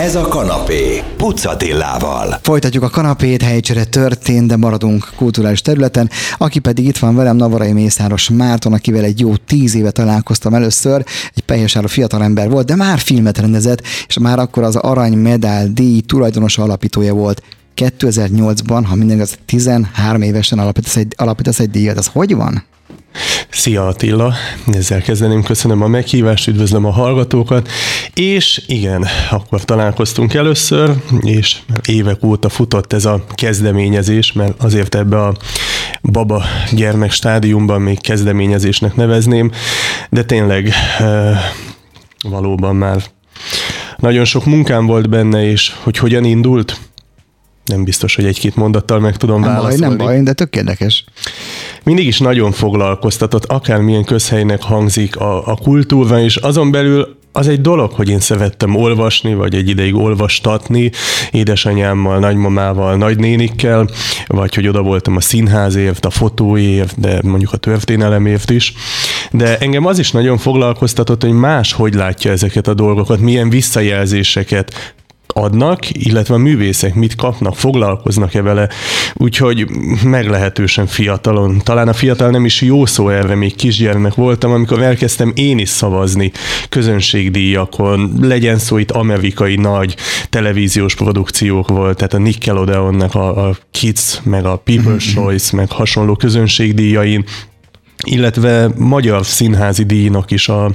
Ez a kanapé, Pucatillával. Folytatjuk a kanapét, helycsere történt, de maradunk kulturális területen. Aki pedig itt van velem, Navarai Mészáros Márton, akivel egy jó tíz éve találkoztam először. Egy pehesára fiatalember volt, de már filmet rendezett, és már akkor az Arany Medál díj tulajdonosa alapítója volt. 2008-ban, ha minden igaz, 13 évesen alapítasz egy, alapítasz egy díjat. Az hogy van? Szia Attila, ezzel kezdeném, köszönöm a meghívást, üdvözlöm a hallgatókat, és igen, akkor találkoztunk először, és évek óta futott ez a kezdeményezés, mert azért ebbe a baba gyermek stádiumban még kezdeményezésnek nevezném, de tényleg valóban már nagyon sok munkám volt benne, és hogy hogyan indult, nem biztos, hogy egy-két mondattal meg tudom nem válaszolni. Baj, nem baj, de tök érdekes. Mindig is nagyon foglalkoztatott, akármilyen közhelynek hangzik a, a kultúra, és azon belül az egy dolog, hogy én szerettem olvasni, vagy egy ideig olvastatni édesanyámmal, nagymamával, nagynénikkel, vagy hogy oda voltam a színházért, a fotóért, de mondjuk a történelemért is. De engem az is nagyon foglalkoztatott, hogy más hogy látja ezeket a dolgokat, milyen visszajelzéseket adnak, illetve a művészek mit kapnak, foglalkoznak-e vele, úgyhogy meglehetősen fiatalon. Talán a fiatal nem is jó szó erre, még kisgyermek voltam, amikor elkezdtem én is szavazni közönségdíjakon, legyen szó itt amerikai nagy televíziós produkciók volt, tehát a Nickelodeonnek a, a Kids, meg a People's Choice, meg hasonló közönségdíjain, illetve magyar színházi díjnak is a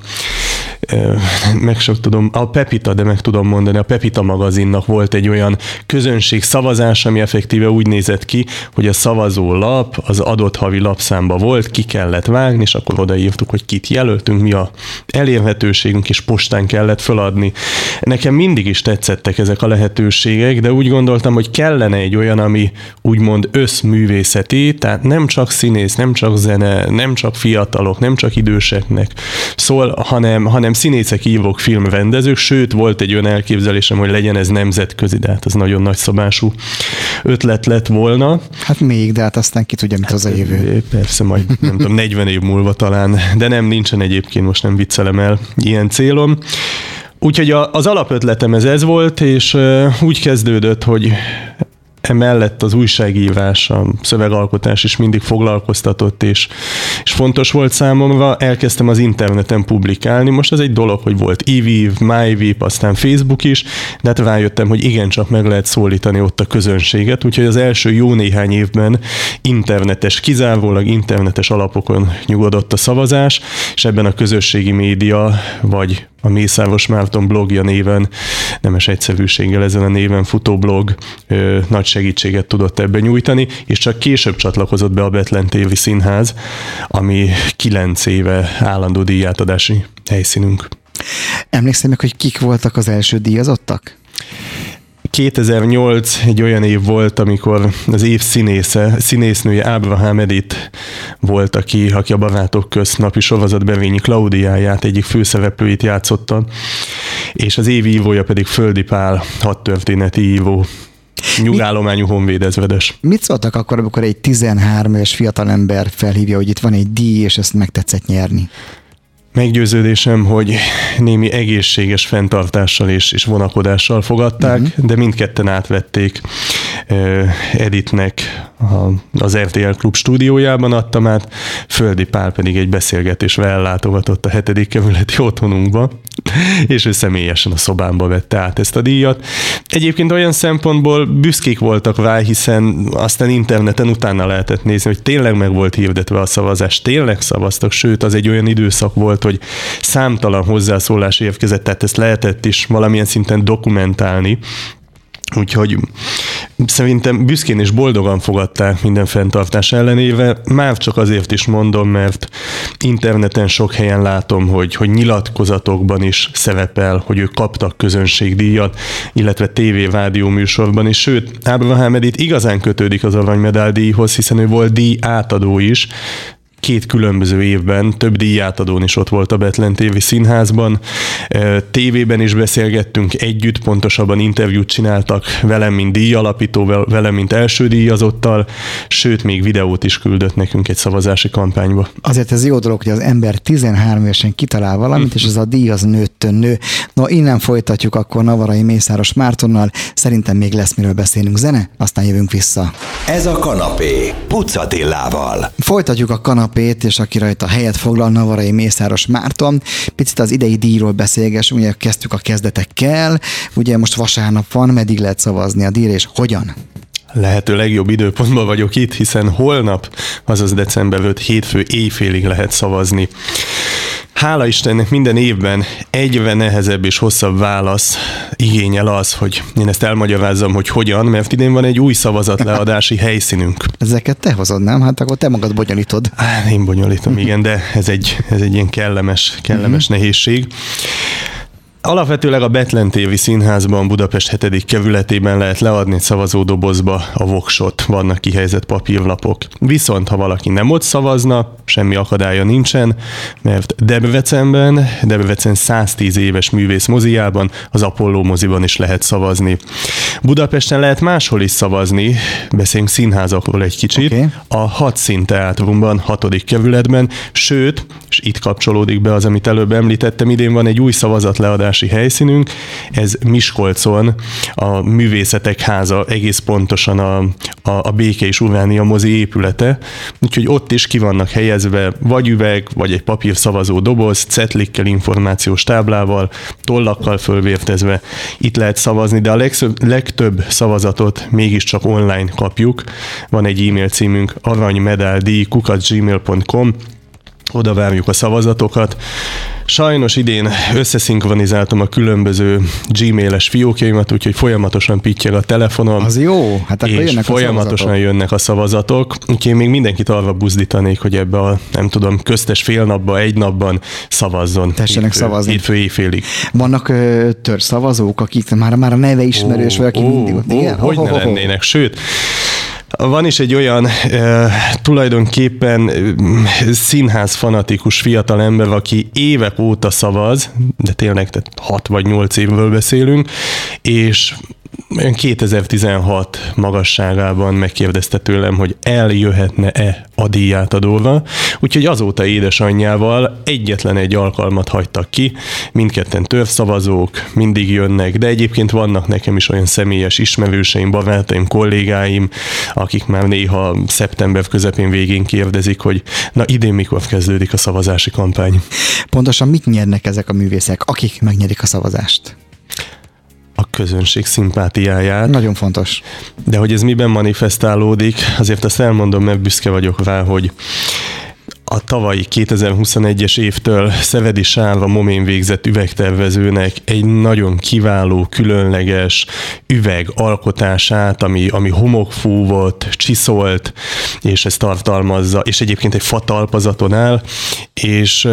meg sok tudom, a Pepita, de meg tudom mondani, a Pepita magazinnak volt egy olyan közönség szavazás, ami effektíve úgy nézett ki, hogy a szavazó lap az adott havi lapszámba volt, ki kellett vágni, és akkor odaírtuk, hogy kit jelöltünk, mi a elérhetőségünk, és postán kellett feladni. Nekem mindig is tetszettek ezek a lehetőségek, de úgy gondoltam, hogy kellene egy olyan, ami úgymond összművészeti, tehát nem csak színész, nem csak zene, nem csak fiatalok, nem csak időseknek szól, hanem, hanem színészek, ívók, filmrendezők, sőt volt egy olyan elképzelésem, hogy legyen ez nemzetközi, de hát az nagyon nagy szabású ötlet lett volna. Hát még, de hát aztán ki tudja, mit az a jövő. Persze, majd nem tudom, 40 év múlva talán, de nem, nincsen egyébként, most nem viccelem el ilyen célom. Úgyhogy az alapötletem ez ez volt, és úgy kezdődött, hogy emellett az újságírás, a szövegalkotás is mindig foglalkoztatott, és, és fontos volt számomra. Elkezdtem az interneten publikálni. Most ez egy dolog, hogy volt EVIV, MyVip, aztán Facebook is, de hát rájöttem, hogy igencsak meg lehet szólítani ott a közönséget, úgyhogy az első jó néhány évben internetes, kizárólag internetes alapokon nyugodott a szavazás, és ebben a közösségi média, vagy a Mészáros Márton blogja néven, nemes egyszerűséggel ezen a néven futó blog ö, nagy segítséget tudott ebben nyújtani, és csak később csatlakozott be a Betlen TV Színház, ami kilenc éve állandó díjátadási helyszínünk. Emlékszem meg, hogy kik voltak az első díjazottak? 2008 egy olyan év volt, amikor az év színésze, színésznője Ábrahám Edith volt, aki, aki a Barátok közt napi sorozat bevényi Klaudiáját, egyik főszereplőit játszotta, és az év ívója pedig Földi Pál, hat történeti ívó nyugállományú honvédezvedes. Mit szóltak akkor, amikor egy 13 éves fiatalember felhívja, hogy itt van egy díj, és ezt megtetszett nyerni? Meggyőződésem, hogy némi egészséges fenntartással és, és vonakodással fogadták, uh-huh. de mindketten átvették. Editnek az RTL Klub stúdiójában adtam át, Földi Pál pedig egy beszélgetésre ellátogatott a hetedik kerületi otthonunkba, és ő személyesen a szobámba vette át ezt a díjat. Egyébként olyan szempontból büszkék voltak rá, hiszen aztán interneten utána lehetett nézni, hogy tényleg meg volt hirdetve a szavazás, tényleg szavaztak, sőt az egy olyan időszak volt, hogy számtalan hozzászólás érkezett, tehát ezt lehetett is valamilyen szinten dokumentálni, Úgyhogy szerintem büszkén és boldogan fogadták minden fenntartás ellenéve, már csak azért is mondom, mert interneten sok helyen látom, hogy, hogy nyilatkozatokban is szerepel, hogy ők kaptak közönségdíjat, illetve TV rádió műsorban is, sőt, Ábrahám Edith igazán kötődik az aranymedál díjhoz, hiszen ő volt díj átadó is, két különböző évben több díjátadón is ott volt a Betlen TV színházban. Tévében is beszélgettünk együtt, pontosabban interjút csináltak velem, mint díjalapító, velem, mint első díjazottal, sőt, még videót is küldött nekünk egy szavazási kampányba. Azért ez jó dolog, hogy az ember 13 évesen kitalál valamit, és ez a díj az nőttön nő. No, innen folytatjuk akkor Navarai Mészáros Mártonnal. Szerintem még lesz miről beszélünk zene, aztán jövünk vissza. Ez a kanapé, Pucatillával. Folytatjuk a kanapét, és aki rajta helyet foglal, Navarai Mészáros Márton. Picit az idei díjról beszélgessünk, ugye kezdtük a kezdetekkel, ugye most vasárnap van, meddig lehet szavazni a díjra, és hogyan? lehető legjobb időpontban vagyok itt, hiszen holnap, azaz december 5 hétfő éjfélig lehet szavazni. Hála Istennek minden évben egyre nehezebb és hosszabb válasz igényel az, hogy én ezt elmagyarázzam, hogy hogyan, mert idén van egy új szavazatleadási helyszínünk. Ezeket te hozod, nem? Hát akkor te magad bonyolítod. Én bonyolítom, igen, de ez egy, ez egy ilyen kellemes, kellemes uh-huh. nehézség. Alapvetőleg a Betlen TV színházban Budapest 7. kerületében lehet leadni egy szavazódobozba a voksot, vannak kihelyezett papírlapok. Viszont, ha valaki nem ott szavazna, semmi akadálya nincsen, mert Debrecenben, Debrecen 110 éves művész moziában, az Apollo moziban is lehet szavazni. Budapesten lehet máshol is szavazni, beszéljünk színházakról egy kicsit, okay. a hat színteátrumban, hatodik kerületben, sőt, és itt kapcsolódik be az, amit előbb említettem, idén van egy új szavazatleadás kiállítási helyszínünk, ez Miskolcon a Művészetek Háza, egész pontosan a, a, a Béke és Uránia mozi épülete, úgyhogy ott is ki vannak helyezve vagy üveg, vagy egy papír szavazó doboz, cetlikkel, információs táblával, tollakkal fölvértezve. Itt lehet szavazni, de a legszöbb, legtöbb szavazatot mégiscsak online kapjuk. Van egy e-mail címünk aranymedáldi.gmail.com oda várjuk a szavazatokat. Sajnos idén összeszinkronizáltam a különböző gmail-es fiókjaimat, úgyhogy folyamatosan pittyeg a telefonom. Az jó, hát akkor és jönnek folyamatosan a jönnek a szavazatok. Úgyhogy én még mindenkit arra buzdítanék, hogy ebbe a, nem tudom, köztes fél napban, egy napban szavazzon. Tessenek hétfő, szavazni. Hétfő éjfélig. Vannak ö, szavazók, akik már, már a neve ismerős, vagy aki ó, mindig... Ó, hogy oh, ne lennének, sőt, van is egy olyan e, tulajdonképpen színház fanatikus fiatal ember, aki évek óta szavaz, de tényleg tehát 6 vagy 8 évről beszélünk, és 2016 magasságában megkérdezte tőlem, hogy eljöhetne-e a díjátadóra, úgyhogy azóta édesanyjával egyetlen egy alkalmat hagytak ki, mindketten törszavazók, mindig jönnek, de egyébként vannak nekem is olyan személyes ismerőseim, barátaim, kollégáim, akik már néha szeptember közepén végén kérdezik, hogy na idén mikor kezdődik a szavazási kampány. Pontosan mit nyernek ezek a művészek, akik megnyerik a szavazást? Közönség szimpátiáját. Nagyon fontos. De hogy ez miben manifestálódik, azért azt elmondom, mert büszke vagyok rá, hogy a tavalyi 2021-es évtől Szevedi Sárva Momén végzett üvegtervezőnek egy nagyon kiváló, különleges üveg alkotását, ami, ami homokfú volt, csiszolt, és ez tartalmazza, és egyébként egy fatalpazaton áll, és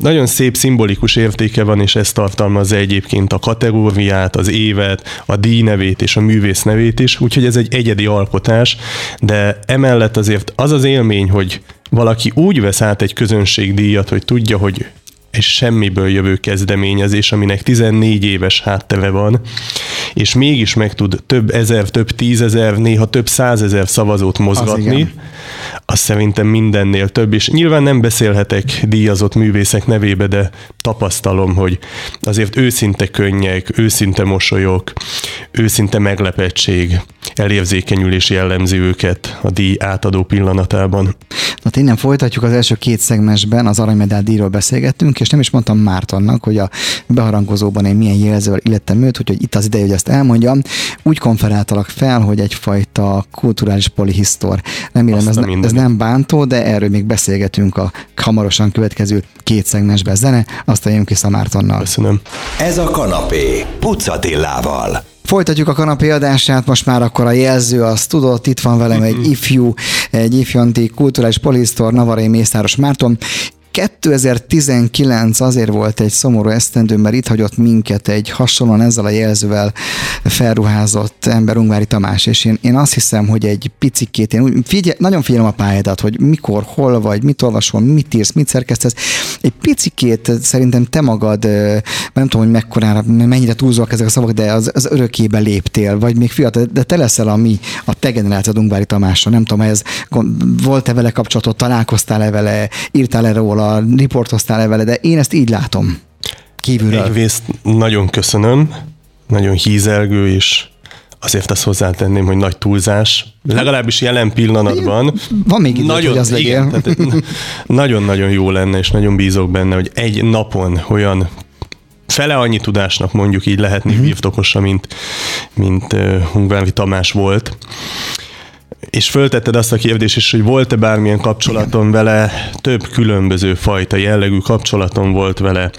nagyon szép szimbolikus értéke van, és ez tartalmazza egyébként a kategóriát, az évet, a díjnevét és a művész nevét is, úgyhogy ez egy egyedi alkotás, de emellett azért az az élmény, hogy valaki úgy vesz át egy közönségdíjat, hogy tudja, hogy egy semmiből jövő kezdeményezés, aminek 14 éves háttere van, és mégis meg tud több ezer, több tízezer, néha több százezer szavazót mozgatni, az, az szerintem mindennél több, és nyilván nem beszélhetek díjazott művészek nevébe, de tapasztalom, hogy azért őszinte könnyek, őszinte mosolyok, őszinte meglepettség, elérzékenyülés jellemzi őket a díj átadó pillanatában. Na, innen folytatjuk az első két szegmensben, az aranymedál díjról beszélgettünk, és nem is mondtam Mártonnak, hogy a beharangozóban én milyen jelzővel illettem őt, úgyhogy itt az ideje, hogy ezt elmondjam. Úgy konferáltalak fel, hogy egyfajta kulturális polihisztor. Remélem ez, ne, ez nem bántó, de erről még beszélgetünk a hamarosan következő két szegmensben zene, azt a jönk vissza Mártonnal. Köszönöm. Ez a kanapé Pucatillával. Folytatjuk a kanapé adását, most már akkor a jelző, az tudott, itt van velem egy ifjú, egy ifjonti kulturális polisztor, Navarai Mészáros Márton. 2019 azért volt egy szomorú esztendő, mert itt hagyott minket egy hasonlóan ezzel a jelzővel felruházott ember, Ungvári Tamás, és én, én azt hiszem, hogy egy picikét, én úgy nagyon figyelem a pályádat, hogy mikor, hol vagy, mit olvasol, mit írsz, mit szerkesztesz. Egy picikét szerintem te magad, nem tudom, hogy mekkorára, mennyire túlzóak ezek a szavak, de az, az örökébe léptél, vagy még fiatal, de te leszel a mi, a te generációd Ungvári Tamással. Nem tudom, ez volt-e vele kapcsolatod, találkoztál-e vele, írtál-e róla, riportoztál-e vele, de én ezt így látom kívülről. Egyrészt nagyon köszönöm, nagyon hízelgő, és azért azt hozzátenném, hogy nagy túlzás, legalábbis jelen pillanatban. Van még idő, nagyon, hogy az legyen. nagyon-nagyon jó lenne, és nagyon bízok benne, hogy egy napon olyan fele annyi tudásnak mondjuk így lehetni uh-huh. birtokosa, mint, mint uh, Hungvári Tamás volt és föltetted azt a kérdést is, hogy volt-e bármilyen kapcsolatom vele, több különböző fajta jellegű kapcsolatom volt vele.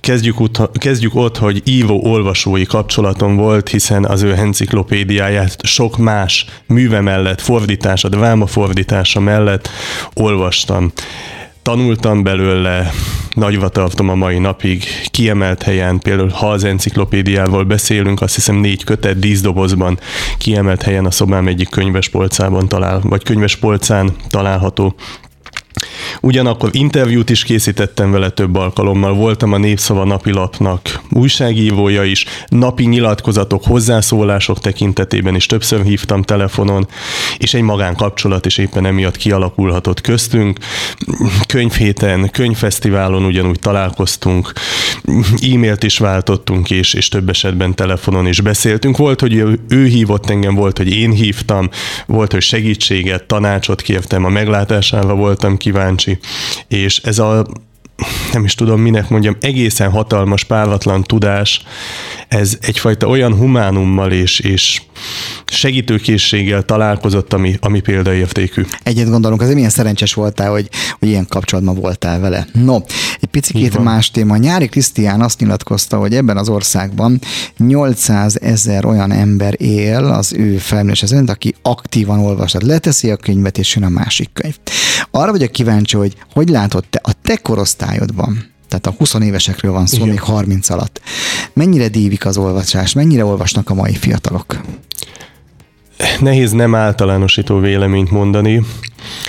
Kezdjük, ut- kezdjük ott, hogy ívó olvasói kapcsolatom volt, hiszen az ő enciklopédiáját sok más műve mellett, fordítása, dráma fordítása mellett olvastam tanultam belőle, nagyva tartom a mai napig, kiemelt helyen, például ha az enciklopédiával beszélünk, azt hiszem négy kötet díszdobozban, kiemelt helyen a szobám egyik könyvespolcában talál, vagy könyvespolcán található. Ugyanakkor interjút is készítettem vele több alkalommal, voltam a Népszava napilapnak újságírója is, napi nyilatkozatok, hozzászólások tekintetében is többször hívtam telefonon, és egy magánkapcsolat is éppen emiatt kialakulhatott köztünk. Könyvhéten, könyvfesztiválon ugyanúgy találkoztunk, e-mailt is váltottunk, és, és több esetben telefonon is beszéltünk. Volt, hogy ő, hívott engem, volt, hogy én hívtam, volt, hogy segítséget, tanácsot kértem, a meglátásával voltam kíváncsi, és ez a nem is tudom minek mondjam, egészen hatalmas, páratlan tudás, ez egyfajta olyan humánummal és, és segítőkészséggel találkozott, ami, ami példaértékű. Egyet gondolunk, azért milyen szerencsés voltál, hogy, hogy ilyen kapcsolatban voltál vele. No, egy picit más téma. Nyári Krisztián azt nyilatkozta, hogy ebben az országban 800 ezer olyan ember él az ő felmérése szerint, aki aktívan olvasat, leteszi a könyvet, és jön a másik könyv. Arra vagyok kíváncsi, hogy hogy látod te a te korosztályodban, tehát a 20 évesekről van szó, Igen. még 30 alatt. Mennyire dívik az olvasás, mennyire olvasnak a mai fiatalok? Nehéz nem általánosító véleményt mondani.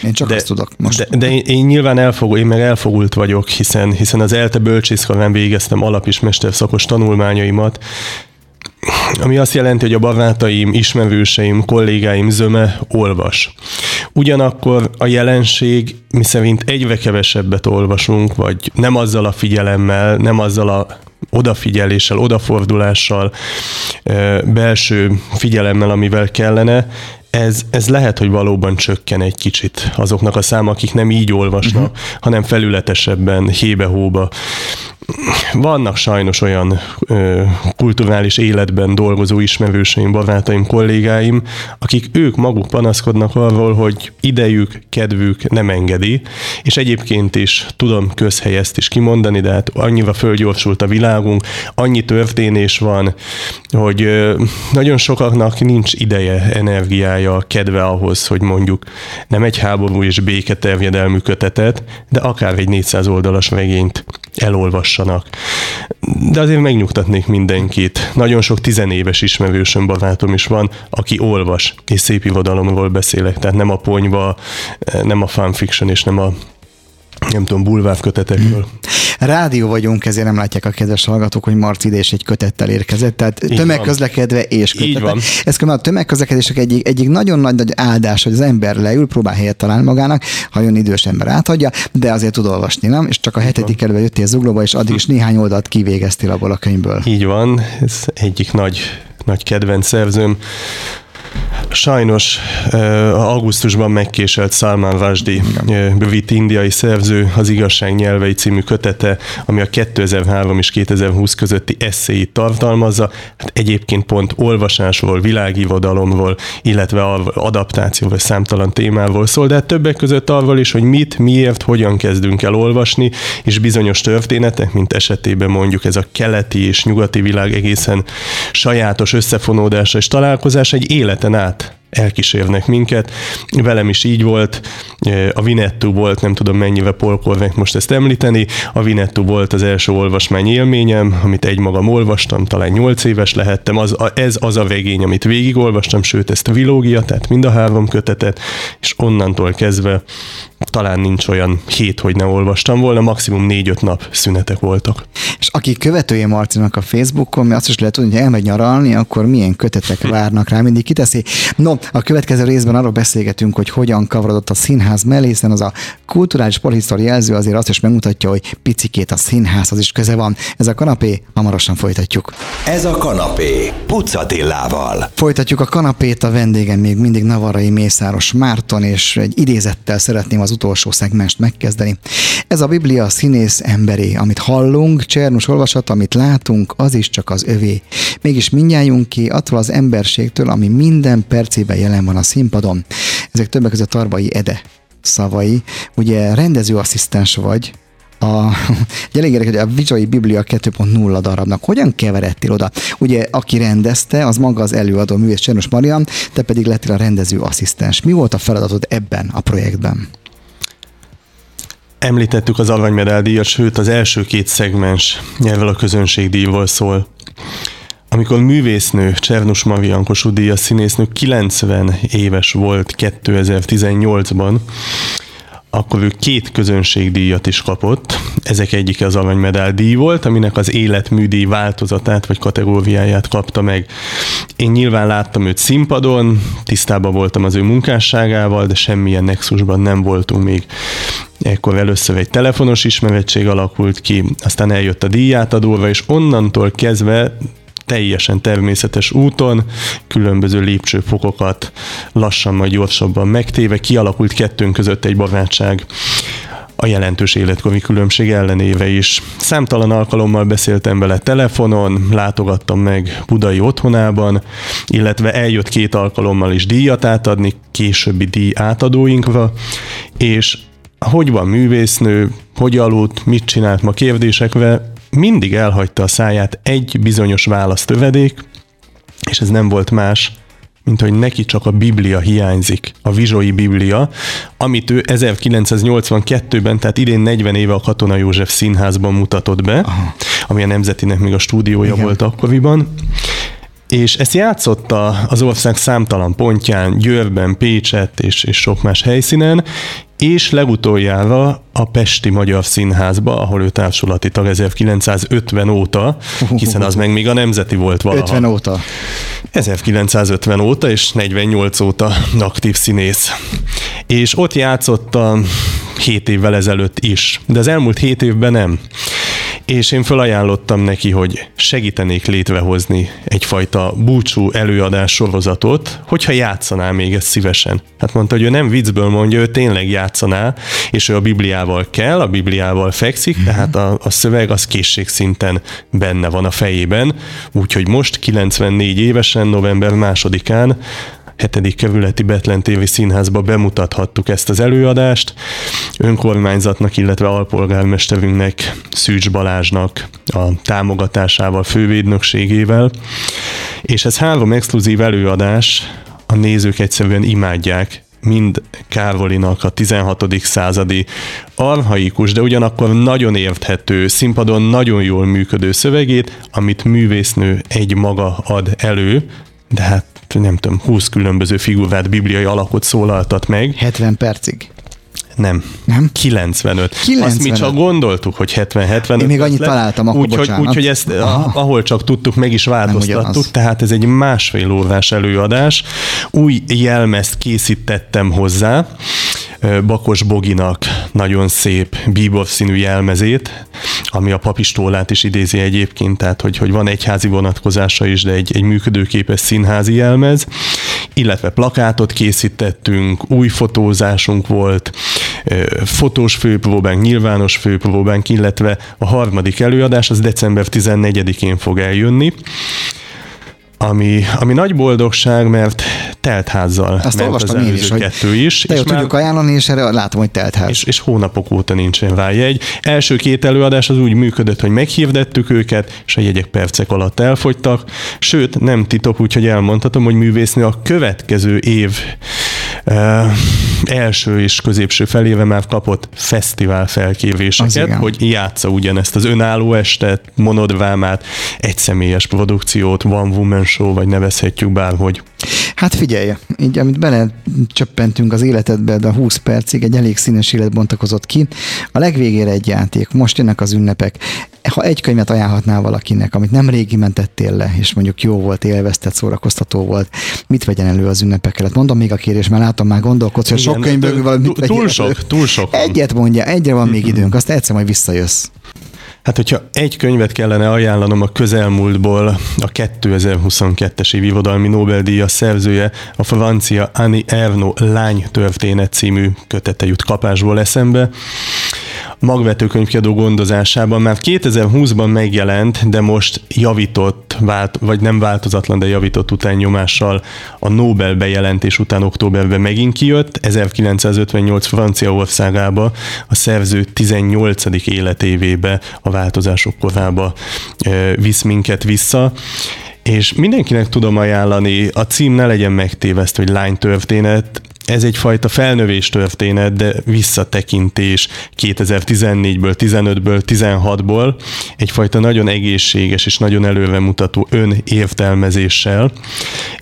Én csak de, azt tudok most. De, de én, én nyilván elfogul, én meg elfogult vagyok, hiszen, hiszen az ELTE bölcsészkarán végeztem alap- és mesterszakos tanulmányaimat, ami azt jelenti, hogy a barátaim, ismerőseim, kollégáim zöme olvas. Ugyanakkor a jelenség, mi szerint egyre kevesebbet olvasunk, vagy nem azzal a figyelemmel, nem azzal a odafigyeléssel, odafordulással, belső figyelemmel, amivel kellene, ez, ez lehet, hogy valóban csökken egy kicsit azoknak a szám, akik nem így olvasnak, uh-huh. hanem felületesebben, hébe-hóba vannak sajnos olyan ö, kulturális életben dolgozó ismerőseim, barátaim, kollégáim, akik ők maguk panaszkodnak arról, hogy idejük, kedvük nem engedi, és egyébként is tudom közhely ezt is kimondani, de hát annyira fölgyorsult a világunk, annyi történés van, hogy ö, nagyon sokaknak nincs ideje, energiája, kedve ahhoz, hogy mondjuk nem egy háború és béketerjedelmű kötetet, de akár egy 400 oldalas regényt elolvassanak. De azért megnyugtatnék mindenkit. Nagyon sok tizenéves ismerősöm, barátom is van, aki olvas, és szép irodalomról beszélek. Tehát nem a ponyva, nem a fanfiction, és nem a nem tudom, bulváv kötetekről. Rádió vagyunk, ezért nem látják a kedves hallgatók, hogy Marci ide is egy kötettel érkezett, tehát Így tömegközlekedve van. és kötettel. Ez a tömegközlekedések egyik, egyik nagyon nagy, nagy áldás, hogy az ember leül, próbál helyet találni magának, ha jön idős ember átadja, de azért tud olvasni, nem? És csak a hetedik kerülbe jöttél zuglóba, és addig is néhány oldalt kivégeztél abból a könyvből. Így van, ez egyik nagy, nagy kedvenc szerzőm. Sajnos augusztusban megkéselt Salman Rushdie, brit indiai szerző, az Igazság nyelvei című kötete, ami a 2003 és 2020 közötti eszéit tartalmazza. Hát egyébként pont olvasásról, világivodalomról, illetve adaptációval, számtalan témáról szól, de hát többek között arról is, hogy mit, miért, hogyan kezdünk el olvasni, és bizonyos történetek, mint esetében mondjuk ez a keleti és nyugati világ egészen sajátos összefonódása és találkozás egy életen át elkísérnek minket. Velem is így volt. A Vinettu volt, nem tudom mennyivel polkorvek most ezt említeni, a Vinettu volt az első olvasmány élményem, amit egymagam olvastam, talán 8 éves lehettem, az, ez az a vegény, amit végigolvastam, sőt ezt a vilógia, tehát mind a három kötetet, és onnantól kezdve talán nincs olyan hét, hogy ne olvastam volna, maximum négy-öt nap szünetek voltak. És aki követője Marcinak a Facebookon, mert azt is lehet tudni, hogy elmegy nyaralni, akkor milyen kötetek várnak rá, mindig kiteszi. No, a következő részben arról beszélgetünk, hogy hogyan kavarodott a színház mellé, hiszen az a kulturális polihisztor jelző azért azt is megmutatja, hogy picikét a színházhoz is köze van. Ez a kanapé, hamarosan folytatjuk. Ez a kanapé, Pucatillával. Folytatjuk a kanapét, a vendégem még mindig Navarai Mészáros Márton, és egy idézettel szeretném az utolsó szegmest megkezdeni. Ez a Biblia színész emberé, amit hallunk, Csernus olvasat, amit látunk, az is csak az övé. Mégis ki attól az emberségtől, ami minden percében jelen van a színpadon. Ezek többek között Tarbai Ede szavai. Ugye rendezőasszisztens vagy, a, elég érdekes, hogy a Vizsai Biblia 2.0 darabnak hogyan keveredtél oda? Ugye, aki rendezte, az maga az előadó művész Csernos Marian, te pedig lettél a rendező asszisztens. Mi volt a feladatod ebben a projektben? Említettük az aranymedál díjat, sőt az első két szegmens nyelvvel a közönségdíjból szól. Amikor művésznő Csernus Marian Kossuth díjas színésznő 90 éves volt 2018-ban, akkor ő két közönségdíjat is kapott. Ezek egyike az aranymedál díj volt, aminek az életműdíj változatát vagy kategóriáját kapta meg. Én nyilván láttam őt színpadon, tisztában voltam az ő munkásságával, de semmilyen nexusban nem voltunk még. Ekkor először egy telefonos ismerettség alakult ki, aztán eljött a díjátadóra, és onnantól kezdve teljesen természetes úton, különböző lépcsőfokokat lassan, majd gyorsabban megtéve kialakult kettőnk között egy barátság a jelentős életkori különbség ellenéve is. Számtalan alkalommal beszéltem vele telefonon, látogattam meg budai otthonában, illetve eljött két alkalommal is díjat átadni, későbbi díj átadóinkra, és hogy van művésznő, hogy aludt, mit csinált ma kérdésekre, mindig elhagyta a száját egy bizonyos választövedék, és ez nem volt más, mint hogy neki csak a Biblia hiányzik, a Vizsói Biblia, amit ő 1982-ben, tehát idén 40 éve a Katona József Színházban mutatott be, Aha. ami a Nemzetinek még a stúdiója Igen. volt akkoriban, és ezt játszotta az ország számtalan pontján, Győrben, Pécset és, és sok más helyszínen, és legutoljára a Pesti Magyar Színházba, ahol ő társulati tag 1950 óta, hiszen az meg még a nemzeti volt valaha. 50 óta. 1950 óta, és 48 óta aktív színész. És ott játszotta 7 évvel ezelőtt is, de az elmúlt 7 évben nem és én felajánlottam neki, hogy segítenék létrehozni egyfajta búcsú előadás sorozatot, hogyha játszaná még ezt szívesen. Hát mondta, hogy ő nem viccből mondja, ő tényleg játszaná, és ő a Bibliával kell, a Bibliával fekszik, mm-hmm. tehát a, a szöveg az készségszinten benne van a fejében, úgyhogy most 94 évesen, november másodikán 7. kerületi Betlen TV színházba bemutathattuk ezt az előadást. Önkormányzatnak, illetve alpolgármesterünknek, Szűcs Balázsnak a támogatásával, fővédnökségével. És ez három exkluzív előadás, a nézők egyszerűen imádják, mind Károlinak a 16. századi arhaikus, de ugyanakkor nagyon érthető, színpadon nagyon jól működő szövegét, amit művésznő egy maga ad elő, de hát nem tudom, 20 különböző figurát, bibliai alakot szólaltat meg. 70 percig. Nem. Nem? 95. 95. Azt mi csak gondoltuk, hogy 70-75. Én még annyit le. találtam, akkor Úgyhogy úgy, hogy ezt, Aha. ahol csak tudtuk, meg is változtattuk, tehát ez egy másfél órás előadás. Új jelmezt készítettem hozzá, Bakos Boginak nagyon szép bíbor színű jelmezét, ami a papistólát is idézi egyébként, tehát hogy, hogy van egyházi vonatkozása is, de egy, egy működőképes színházi jelmez, illetve plakátot készítettünk, új fotózásunk volt, fotós főpróbánk, nyilvános főpróbánk, illetve a harmadik előadás az december 14-én fog eljönni, ami, ami nagy boldogság, mert teltházzal Azt ment az én is, kettő is. De és már, tudjuk ajánlani, és erre látom, hogy teltház. És, és hónapok óta nincsen rá jegy. Első két előadás az úgy működött, hogy meghívdettük őket, és a jegyek percek alatt elfogytak. Sőt, nem titok, úgyhogy elmondhatom, hogy művésznő a következő év uh, első és középső feléve már kapott fesztivál felkéréseket, hogy játsza ugyanezt az önálló estet, monodvámát, egyszemélyes produkciót, One Woman Show, vagy nevezhetjük bárhogy. Hát figyelj, így amit bele csöppentünk az életedbe, de a 20 percig egy elég színes élet bontakozott ki. A legvégére egy játék, most jönnek az ünnepek. Ha egy könyvet ajánlhatnál valakinek, amit nem régi mentettél le, és mondjuk jó volt, élveztett, szórakoztató volt, mit vegyen elő az ünnepek előtt? Mondom még a kérés, mert látom már gondolkodsz, hogy sok könyvből valamit Túl sok, túl sok. Egyet mondja, egyre van még időnk, azt egyszer majd visszajössz. Hát, hogyha egy könyvet kellene ajánlanom a közelmúltból, a 2022-es év irodalmi Nobel-díja szerzője, a francia Annie Erno Lány történet című kötete jut kapásból eszembe magvetőkönyvkiadó gondozásában már 2020-ban megjelent, de most javított, vált, vagy nem változatlan, de javított utányomással a Nobel bejelentés után októberben megint kijött, 1958 Franciaországába a szerző 18. életévébe a változások korába visz minket vissza és mindenkinek tudom ajánlani, a cím ne legyen megtévesztő, hogy lány történet, ez egyfajta felnövés történet, de visszatekintés. 2014-ből, 15-ből, 16-ból, egyfajta nagyon egészséges és nagyon előremutató önértelmezéssel,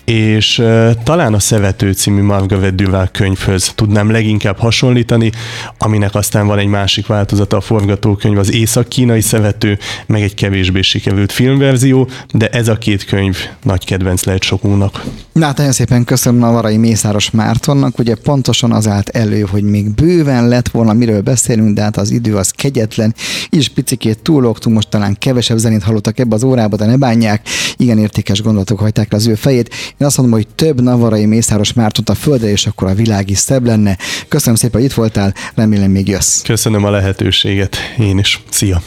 és talán a Szevető című Margaret Duval könyvhöz tudnám leginkább hasonlítani, aminek aztán van egy másik változata a forgatókönyv, az Észak-kínai Szevető, meg egy kevésbé sikerült filmverzió, de ez a két könyv nagy kedvenc lehet sokunknak. Na, hát nagyon szépen köszönöm a Varai Mészáros Mártonnak, ugye pontosan az állt elő, hogy még bőven lett volna, miről beszélünk, de hát az idő az kegyetlen, és picikét túlogtunk, most talán kevesebb zenét hallottak ebbe az órába, de ne bánják, igen értékes gondolatok hagyták le az ő fejét. Én azt mondom, hogy több navarai Mészáros Mártont a földre, és akkor a világ is szebb lenne. Köszönöm szépen, hogy itt voltál, remélem még jössz. Köszönöm a lehetőséget, én is. Szia!